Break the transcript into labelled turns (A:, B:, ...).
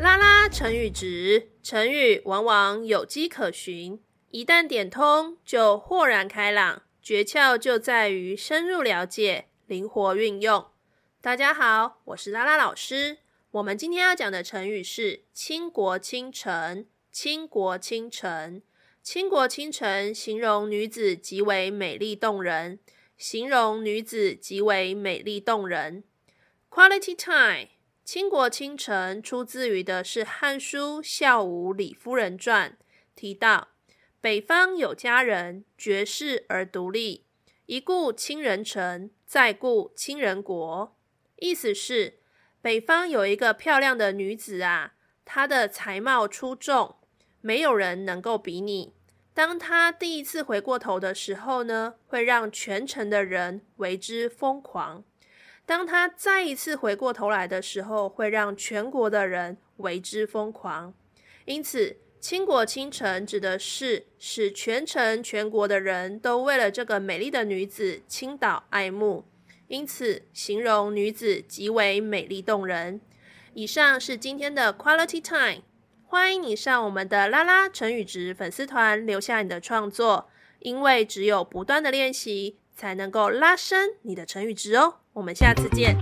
A: 拉拉成语质，成语往往有迹可循，一旦点通就豁然开朗。诀窍就在于深入了解，灵活运用。大家好，我是拉拉老师。我们今天要讲的成语是“倾国倾城”。倾国倾城，倾国倾城，形容女子极为美丽动人。形容女子极为美丽动人。Quality time，倾国倾城出自于的是《汉书·孝武李夫人传》，提到北方有佳人，绝世而独立，一顾倾人城，再顾倾人国。意思是北方有一个漂亮的女子啊，她的才貌出众。没有人能够比拟。当他第一次回过头的时候呢，会让全城的人为之疯狂；当他再一次回过头来的时候，会让全国的人为之疯狂。因此，倾国倾城指的是使全城全国的人都为了这个美丽的女子倾倒爱慕，因此形容女子极为美丽动人。以上是今天的 Quality Time。欢迎你上我们的拉拉成语值粉丝团留下你的创作，因为只有不断的练习，才能够拉伸你的成语值哦。我们下次见。